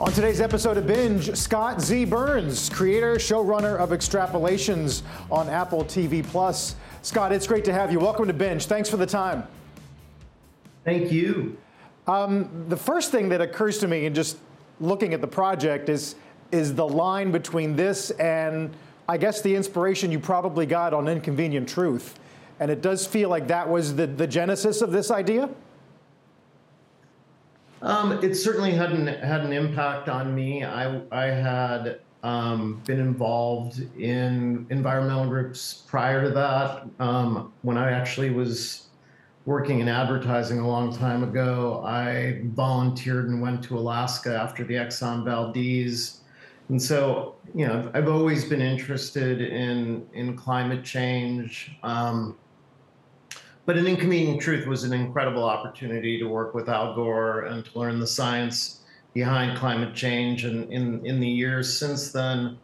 On today's episode of Binge, Scott Z. Burns, creator, showrunner of Extrapolations on Apple TV Plus. Scott, it's great to have you. Welcome to Binge. Thanks for the time. Thank you. Um, the first thing that occurs to me in just looking at the project is is the line between this and I guess the inspiration you probably got on Inconvenient Truth. And it does feel like that was the, the genesis of this idea. Um, it certainly had an, had an impact on me. I, I had um, been involved in environmental groups prior to that. Um, when I actually was working in advertising a long time ago, I volunteered and went to Alaska after the Exxon Valdez. And so, you know, I've always been interested in in climate change. Um, but an inconvenient truth was an incredible opportunity to work with Al Gore and to learn the science behind climate change. And in, in the years since then,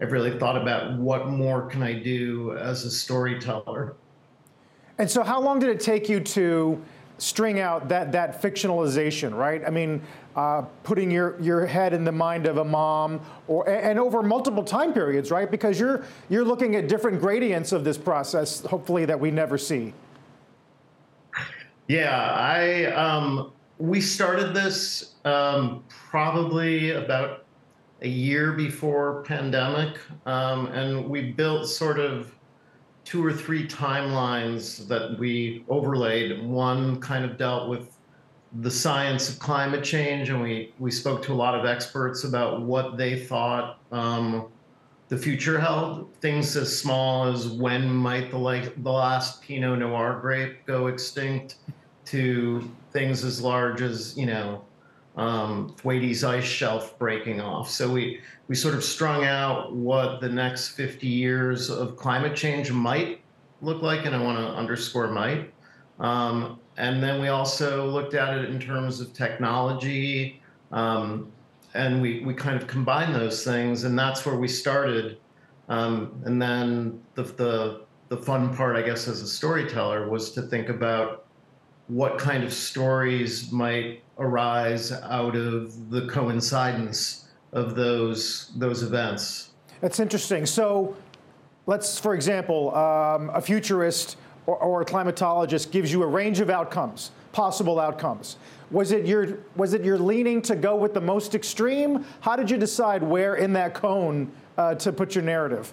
I've really thought about what more can I do as a storyteller. And so, how long did it take you to string out that that fictionalization? Right? I mean, uh, putting your your head in the mind of a mom, or and over multiple time periods, right? Because you're you're looking at different gradients of this process, hopefully that we never see. Yeah, I um, we started this um, probably about a year before pandemic, um, and we built sort of two or three timelines that we overlaid. One kind of dealt with the science of climate change, and we we spoke to a lot of experts about what they thought um, the future held. Things as small as when might the like the last Pinot Noir grape go extinct to things as large as you know um, Thwaites ice shelf breaking off. So we we sort of strung out what the next 50 years of climate change might look like, and I want to underscore might. Um, and then we also looked at it in terms of technology, um, and we we kind of combined those things, and that's where we started. Um, and then the, the the fun part, I guess, as a storyteller, was to think about what kind of stories might arise out of the coincidence of those those events. That's interesting. So, let's, for example, um, a futurist or, or, a climatologist gives you a range of outcomes, possible outcomes. Was it your was it your leaning to go with the most extreme? How did you decide where in that cone uh, to put your narrative?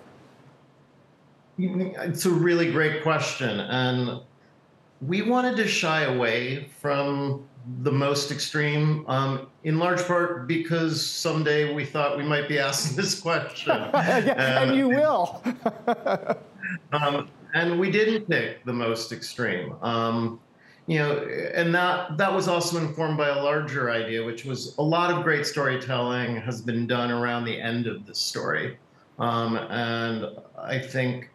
It's a really great question, and we wanted to shy away from the most extreme, um, in large part because someday we thought we might be asked this question. yeah, and you will. um, and we didn't pick the most extreme. Um, you know, and that that was also informed by a larger idea, which was a lot of great storytelling has been done around the end of the story, um, and I think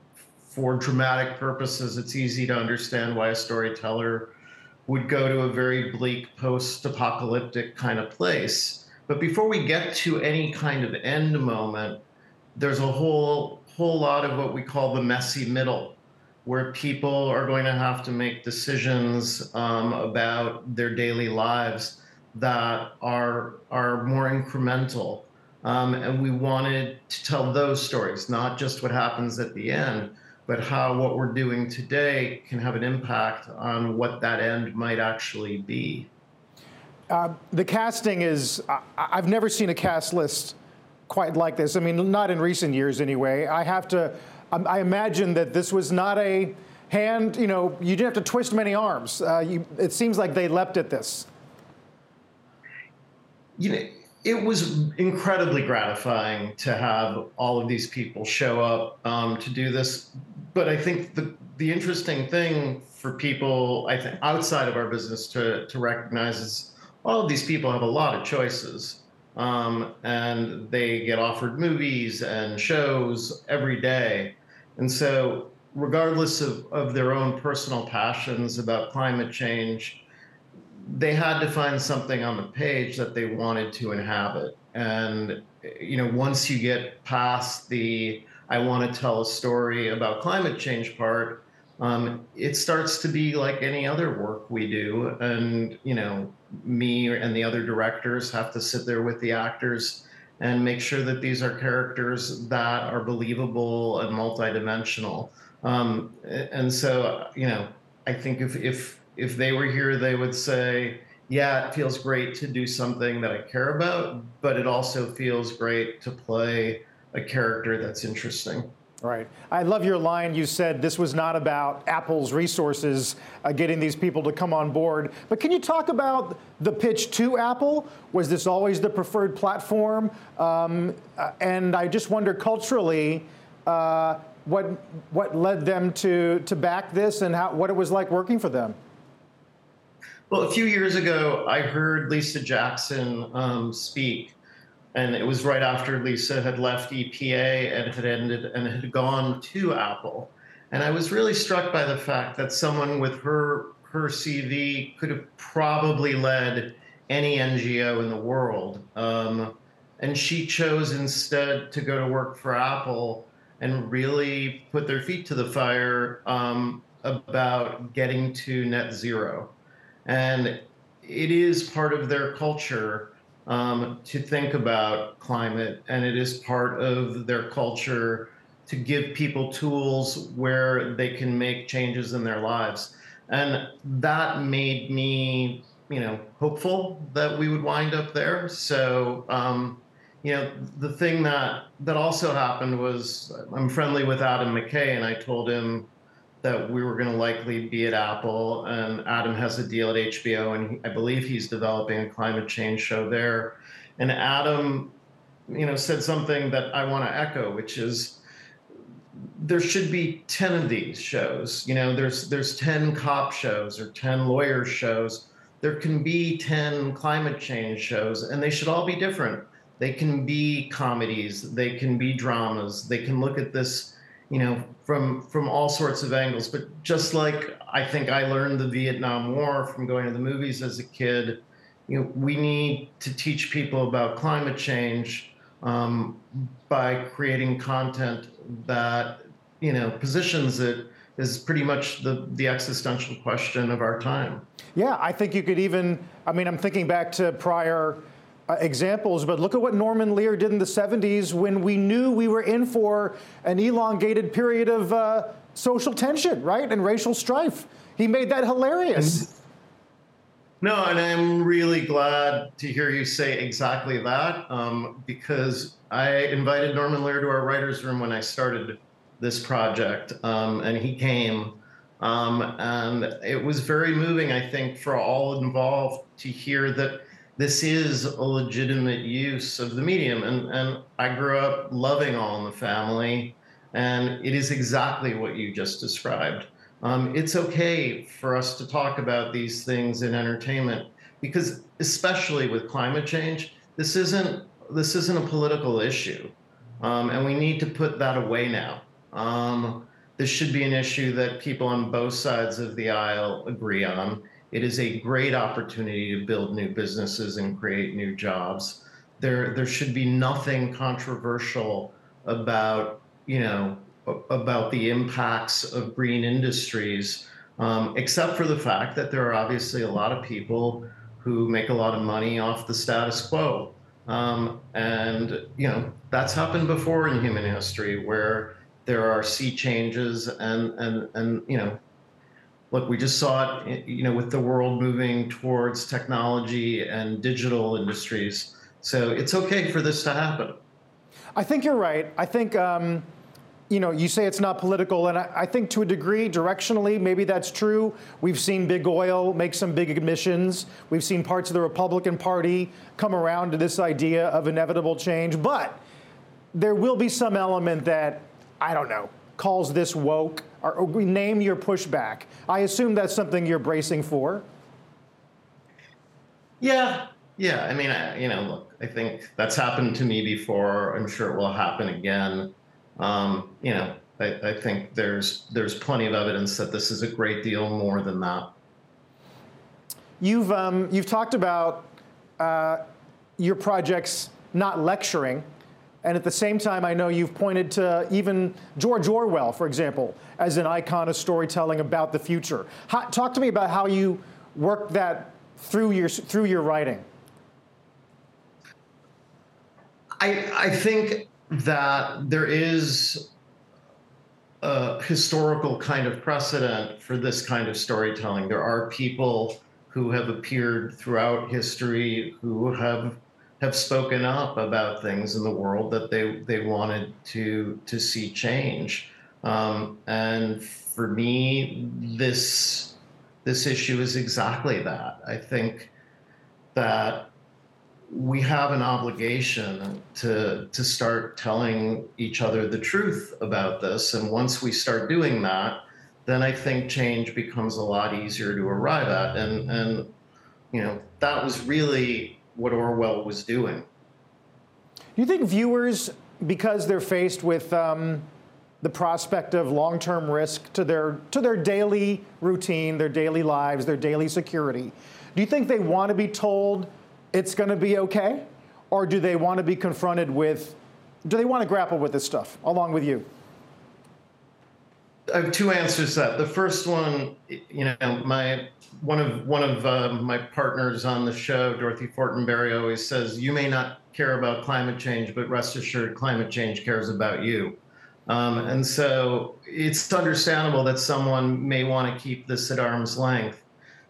for dramatic purposes, it's easy to understand why a storyteller would go to a very bleak post apocalyptic kind of place. But before we get to any kind of end moment, there's a whole whole lot of what we call the messy middle, where people are going to have to make decisions um, about their daily lives that are are more incremental. Um, and we wanted to tell those stories, not just what happens at the end, but how what we're doing today can have an impact on what that end might actually be. Uh, the casting is, I, I've never seen a cast list quite like this. I mean, not in recent years anyway. I have to, I imagine that this was not a hand, you know, you didn't have to twist many arms. Uh, you, it seems like they leapt at this. You know, it was incredibly gratifying to have all of these people show up um, to do this but I think the the interesting thing for people, I think, outside of our business to to recognize is all of these people have a lot of choices, um, and they get offered movies and shows every day, and so regardless of, of their own personal passions about climate change, they had to find something on the page that they wanted to inhabit. And you know, once you get past the I want to tell a story about climate change part, um, it starts to be like any other work we do. And, you know, me and the other directors have to sit there with the actors and make sure that these are characters that are believable and multidimensional. Um, and so, you know, I think if, if, if they were here, they would say, yeah, it feels great to do something that I care about, but it also feels great to play a character that's interesting. Right. I love your line. You said this was not about Apple's resources uh, getting these people to come on board. But can you talk about the pitch to Apple? Was this always the preferred platform? Um, uh, and I just wonder culturally, uh, what what led them to to back this and how what it was like working for them. Well, a few years ago, I heard Lisa Jackson um, speak and it was right after Lisa had left EPA and had ended and had gone to Apple. And I was really struck by the fact that someone with her her CV could have probably led any NGO in the world. Um, and she chose instead to go to work for Apple and really put their feet to the fire um, about getting to net zero. And it is part of their culture um, to think about climate, and it is part of their culture to give people tools where they can make changes in their lives. And that made me, you know, hopeful that we would wind up there. So, um, you know, the thing that that also happened was I'm friendly with Adam McKay, and I told him that we were going to likely be at Apple, and Adam has a deal at HBO, and I believe he's developing a climate change show there. And Adam, you know, said something that I want to echo, which is there should be 10 of these shows. You know, there's there's 10 cop shows or 10 lawyer shows. There can be 10 climate change shows, and they should all be different. They can be comedies, they can be dramas, they can look at this you know, from from all sorts of angles. But just like I think I learned the Vietnam War from going to the movies as a kid, you know, we need to teach people about climate change um, by creating content that you know positions it is pretty much the the existential question of our time. Yeah, I think you could even. I mean, I'm thinking back to prior uh, examples, but look at what Norman Lear did in the 70s when we knew we were in for an elongated period of uh, social tension, right, and racial strife. He made that hilarious. No, and I'm really glad to hear you say exactly that um, because I invited Norman Lear to our writer's room when I started this project, um, and he came. Um, and it was very moving, I think, for all involved to hear that this is a legitimate use of the medium. And, and I grew up loving All in the Family, and it is exactly what you just described. Um, it's okay for us to talk about these things in entertainment because, especially with climate change, this isn't this isn't a political issue, um, and we need to put that away now. Um, this should be an issue that people on both sides of the aisle agree on. It is a great opportunity to build new businesses and create new jobs. There, there should be nothing controversial about, you know, about the impacts of green industries, um, except for the fact that there are obviously a lot of people who make a lot of money off the status quo. Um, and, you know, that's happened before in human history where there are sea changes and, and, and you know, look, we just saw it, you know, with the world moving towards technology and digital industries. So it's okay for this to happen. I think you're right. I think, um, you know, you say it's not political, and I, I, think to a degree, directionally, maybe that's true. We've seen big oil make some big admissions. We've seen parts of the Republican Party come around to this idea of inevitable change. But there will be some element that, I don't know, calls this woke or, or name your pushback. I assume that's something you're bracing for. Yeah, yeah. I mean, I, you know, look, I think that's happened to me before. I'm sure it will happen again. Um, you know, I, I, think there's there's plenty of evidence that this is a great deal more than that. You've um, you've talked about uh, your projects not lecturing And at the same time, I know you've pointed to even George Orwell, for example, as an icon of storytelling about the future. How, talk to me about how you work that through your, through your writing. I, I think that there is a historical kind of precedent for this kind of storytelling. There are people who have appeared throughout history who have have spoken up about things in the world that they they wanted to to see change. Um, and for me, this this issue is exactly that. I think that we have an obligation to to start telling each other the truth about this. And once we start doing that, then I think change becomes a lot easier to arrive at. And and you know that was really what Orwell was doing. Do you think viewers, because they're faced with um, the prospect of long-term risk to their to their daily routine, their daily lives, their daily security, do you think they want to be told it's going to be okay, or do they want to be confronted with? Do they want to grapple with this stuff along with you? I have two answers to that. The first one, you know, my one of one of uh, my partners on the show, Dorothy Fortenberry, always says, "You may not care about climate change, but rest assured, climate change cares about you." Um, and so it's understandable that someone may want to keep this at arm's length.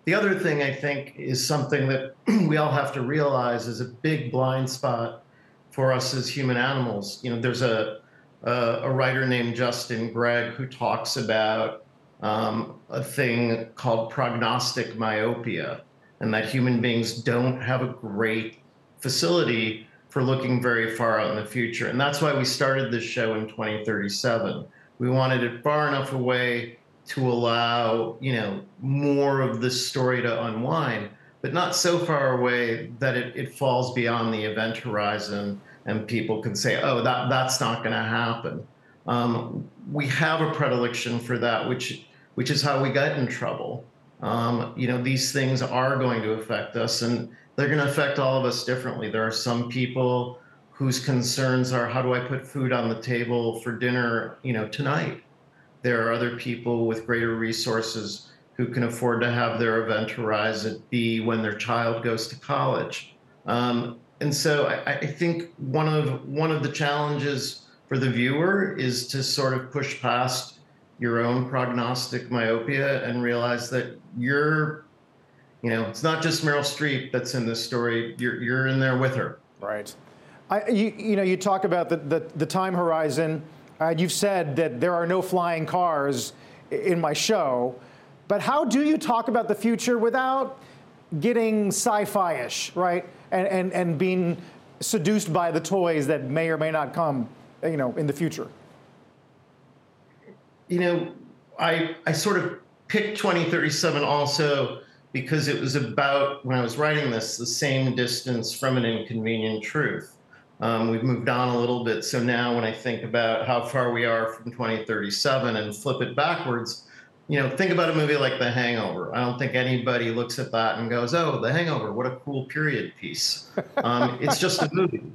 The other thing I think is something that we all have to realize is a big blind spot for us as human animals. You know, there's a a, a writer named Justin Gregg who talks about um, a thing called prognostic myopia, and that human beings don't have a great facility for looking very far out in the future. And that's why we started this show in 2037. We wanted it far enough away to allow, you know, more of this story to unwind, but not so far away that it, it falls beyond the event horizon and people can say, oh, that, that's not going to happen. Um, we have a predilection for that, which, which is how we got in trouble. Um, you know, these things are going to affect us and they're going to affect all of us differently. There are some people whose concerns are, how do I put food on the table for dinner, you know, tonight? There are other people with greater resources who can afford to have their event horizon be when their child goes to college. Um, and so I, I, think one of one of the challenges for the viewer is to sort of push past your own prognostic myopia and realize that you're you know it's not just meryl streep that's in this story. You're, you're in there with her. Right. I, you, you know you talk about the, the, the time horizon. Uh, you've said that there are no flying cars in my show. But how do you talk about the future without getting sci-fi-ish right and, and, and being seduced by the toys that may or may not come, you know, in the future? You know, I I sort of picked 2037 also because it was about when I was writing this the same distance from an inconvenient truth. Um, we've moved on a little bit, so now when I think about how far we are from 2037 and flip it backwards, you know, think about a movie like The Hangover. I don't think anybody looks at that and goes, "Oh, The Hangover, what a cool period piece." Um, it's just a movie,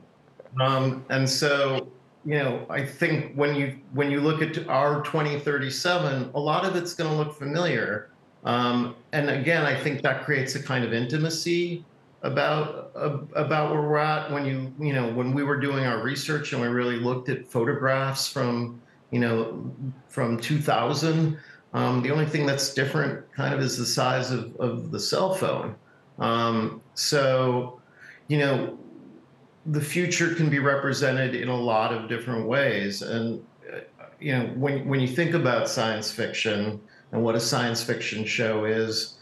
um, and so you know, I think when you when you look at our 2037, a lot of it's going to look familiar. Um, and again, I think that creates a kind of intimacy about uh, about where we're at. When you you know when we were doing our research and we really looked at photographs from you know from 2000 um, the only thing that's different kind of is the size of, of the cell phone. Um, so, you know, the future can be represented in a lot of different ways. And, uh, you know, when, when you think about science fiction and what a science fiction show is,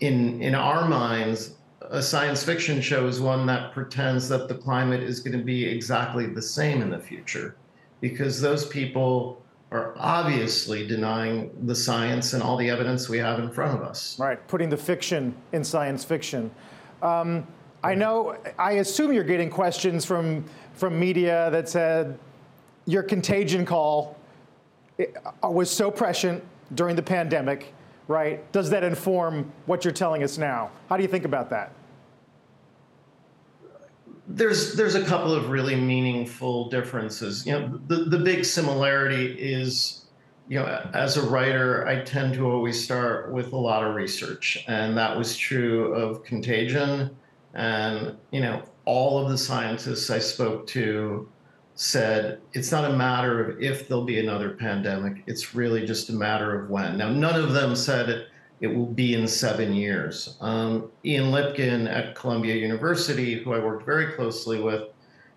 in, in our minds, a science fiction show is one that pretends that the climate is going to be exactly the same in the future because those people are obviously denying the science and all the evidence we have in front of us. Right, putting the fiction in science fiction. Um, I know, I assume you're getting questions from, from media that said your contagion call uh, was so prescient during the pandemic, right? Does that inform what you're telling us now? How do you think about that? There's there's a couple of really meaningful differences. You know, the the big similarity is, you know, as a writer, I tend to always start with a lot of research, and that was true of Contagion, and you know, all of the scientists I spoke to said it's not a matter of if there'll be another pandemic; it's really just a matter of when. Now, none of them said it it will be in seven years. Um, Ian Lipkin at Columbia University, who I worked very closely with,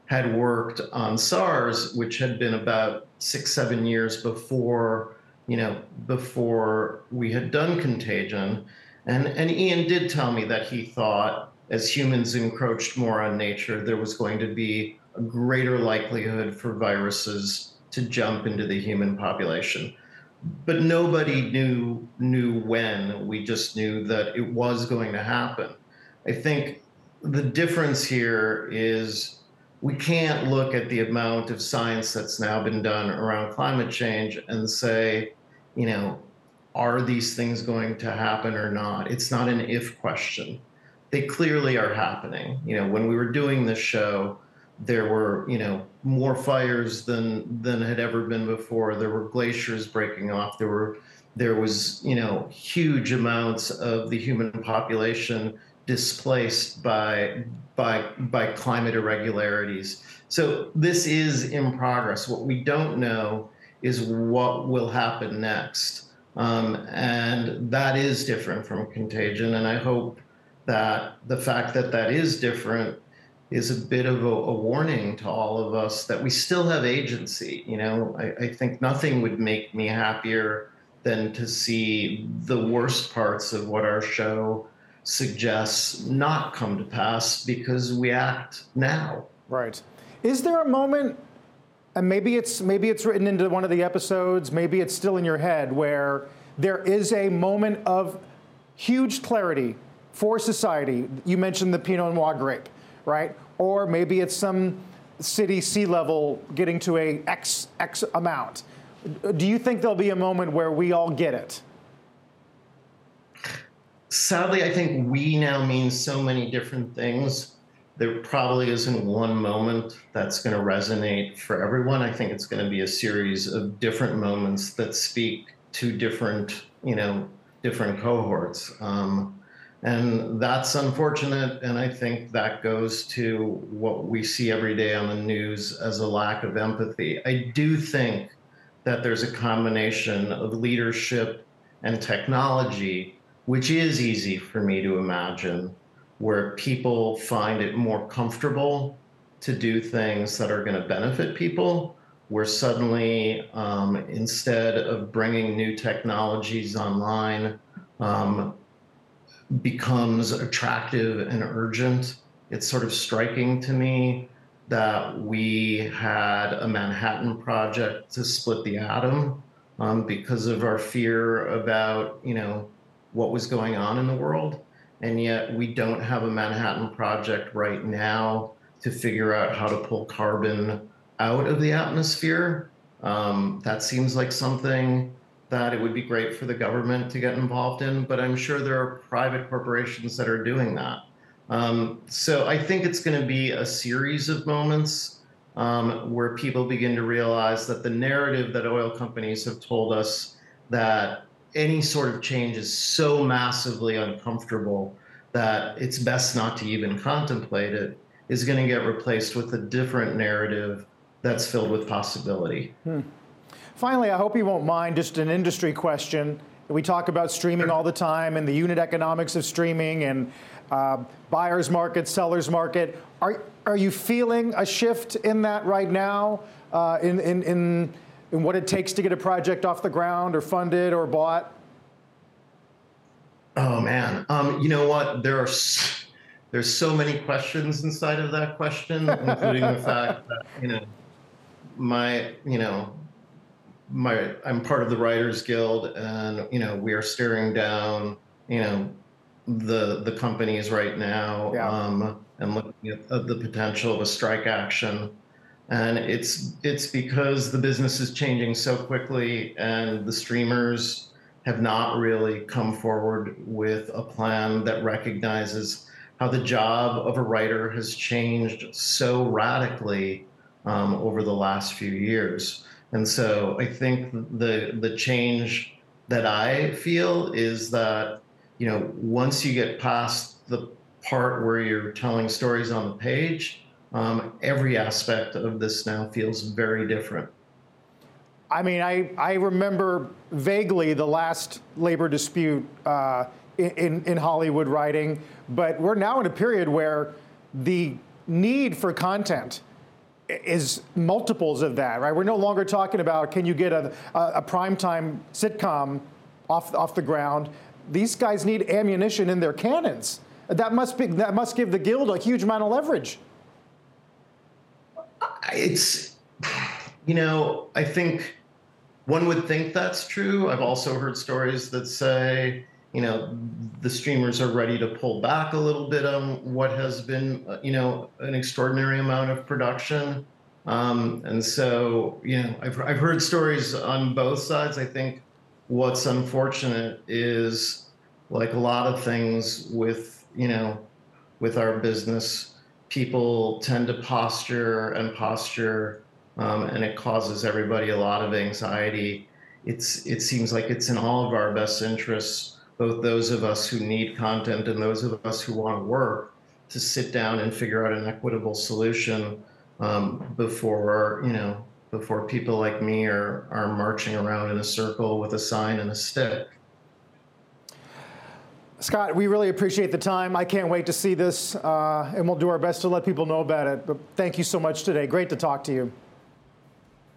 had worked on SARS, which had been about six, seven years before, you know, before we had done Contagion. And, and Ian did tell me that he thought as humans encroached more on nature, there was going to be a greater likelihood for viruses to jump into the human population but nobody knew knew when. We just knew that it was going to happen. I think the difference here is we can't look at the amount of science that's now been done around climate change and say, you know, are these things going to happen or not? It's not an if question. They clearly are happening. You know, when we were doing this show, there were you know more fires than than had ever been before. There were glaciers breaking off. There were there was you know huge amounts of the human population displaced by by by climate irregularities. So this is in progress. What we don't know is what will happen next. Um, and that is different from contagion. And i hope that the fact that that is different is a bit of a, a, warning to all of us that we still have agency. You know, I, I, think nothing would make me happier than to see the worst parts of what our show suggests not come to pass because we act now. Right. Is there a moment, and maybe it's maybe it's written into one of the episodes, maybe it's still in your head, where there is a moment of huge clarity for society. You mentioned the Pinot Noir grape right? Or maybe it's some city sea level getting to a X, X amount. Do you think there'll be a moment where we all get it? Sadly, I think we now means so many different things. There probably isn't one moment that's going to resonate for everyone. I think it's going to be a series of different moments that speak to different, you know, different cohorts. Um, and that's unfortunate. And I think that goes to what we see every day on the news as a lack of empathy. I do think that there's a combination of leadership and technology, which is easy for me to imagine, where people find it more comfortable to do things that are going to benefit people. Where suddenly, um, instead of bringing new technologies online, um, becomes attractive and urgent. It's sort of striking to me that we had a Manhattan Project to split the atom um, because of our fear about, you know, what was going on in the world. And yet we don't have a Manhattan Project right now to figure out how to pull carbon out of the atmosphere. Um, that seems like something that it would be great for the government to get involved in, but I'm sure there are private corporations that are doing that. Um, so I think it's going to be a series of moments um, where people begin to realize that the narrative that oil companies have told us that any sort of change is so massively uncomfortable that it's best not to even contemplate it is going to get replaced with a different narrative that's filled with possibility. Hmm. Finally, I hope you won't mind just an industry question. We talk about streaming all the time and the unit economics of streaming and uh, buyer's market, seller's market. Are, are you feeling a shift in that right now uh, in, in, in, in what it takes to get a project off the ground or funded or bought? Oh man, um, you know what? There are there's so many questions inside of that question, including the fact that you know my you know my I'm part of the Writers Guild, and you know we are staring down you know the the companies right now yeah. um, and looking at the potential of a strike action. And it's it's because the business is changing so quickly, and the streamers have not really come forward with a plan that recognizes how the job of a writer has changed so radically um, over the last few years. And so I think the the change that I feel is that you know once you get past the part where you're telling stories on the page, um, every aspect of this now feels very different. I mean, I, I remember vaguely the last labor dispute uh, in, in Hollywood writing, but we're now in a period where the need for content is multiples of that, right? We're no longer talking about can you get a, a, a primetime sitcom off, off the ground. These guys need ammunition in their cannons. That must, be, that must give the Guild a huge amount of leverage. It's, you know, I think one would think that's true. I've also heard stories that say, you know, the streamers are ready to pull back a little bit on what has been, uh, you know, an extraordinary amount of production. Um, and so, you know, I've, I've heard stories on both sides. I think what's unfortunate is like a lot of things with, you know, with our business, people tend to posture and posture, um, and it causes everybody a lot of anxiety. It's, it seems like it's in all of our best interests both those of us who need content and those of us who want to work to sit down and figure out an equitable solution um, before you know before people like me are are marching around in a circle with a sign and a stick. Scott, we really appreciate the time. I can't wait to see this, uh, and we'll do our best to let people know about it. But thank you so much today. Great to talk to you.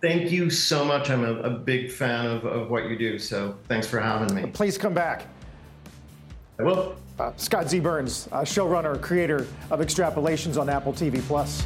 Thank you so much. I'm a, a big fan of, of what you do, so thanks for having me. Please come back. I will. Uh, Scott Z. Burns, uh, showrunner, creator of Extrapolations on Apple TV Plus.